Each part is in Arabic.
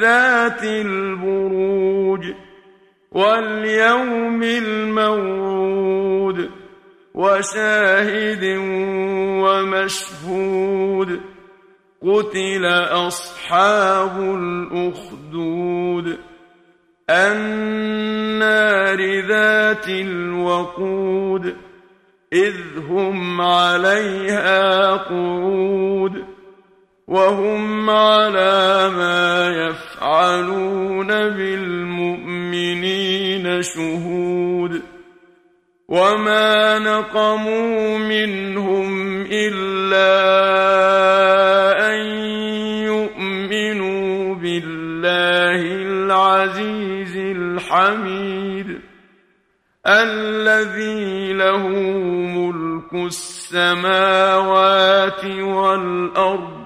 ذات البروج واليوم الموعود وشاهد ومشهود قتل أصحاب الأخدود النار ذات الوقود إذ هم عليها قعود وهم على ما يفعلون بالمؤمنين شهود وما نقموا منهم إلا أن يؤمنوا بالله العزيز الحميد الذي له ملك السماوات والأرض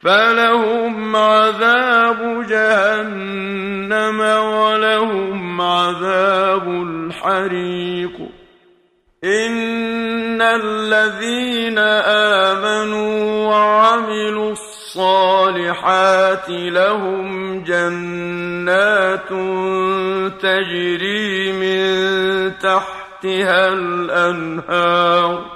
فلهم عذاب جهنم ولهم عذاب الحريق. إن الذين آمنوا وعملوا الصالحات لهم جنات تجري من تحتها الأنهار.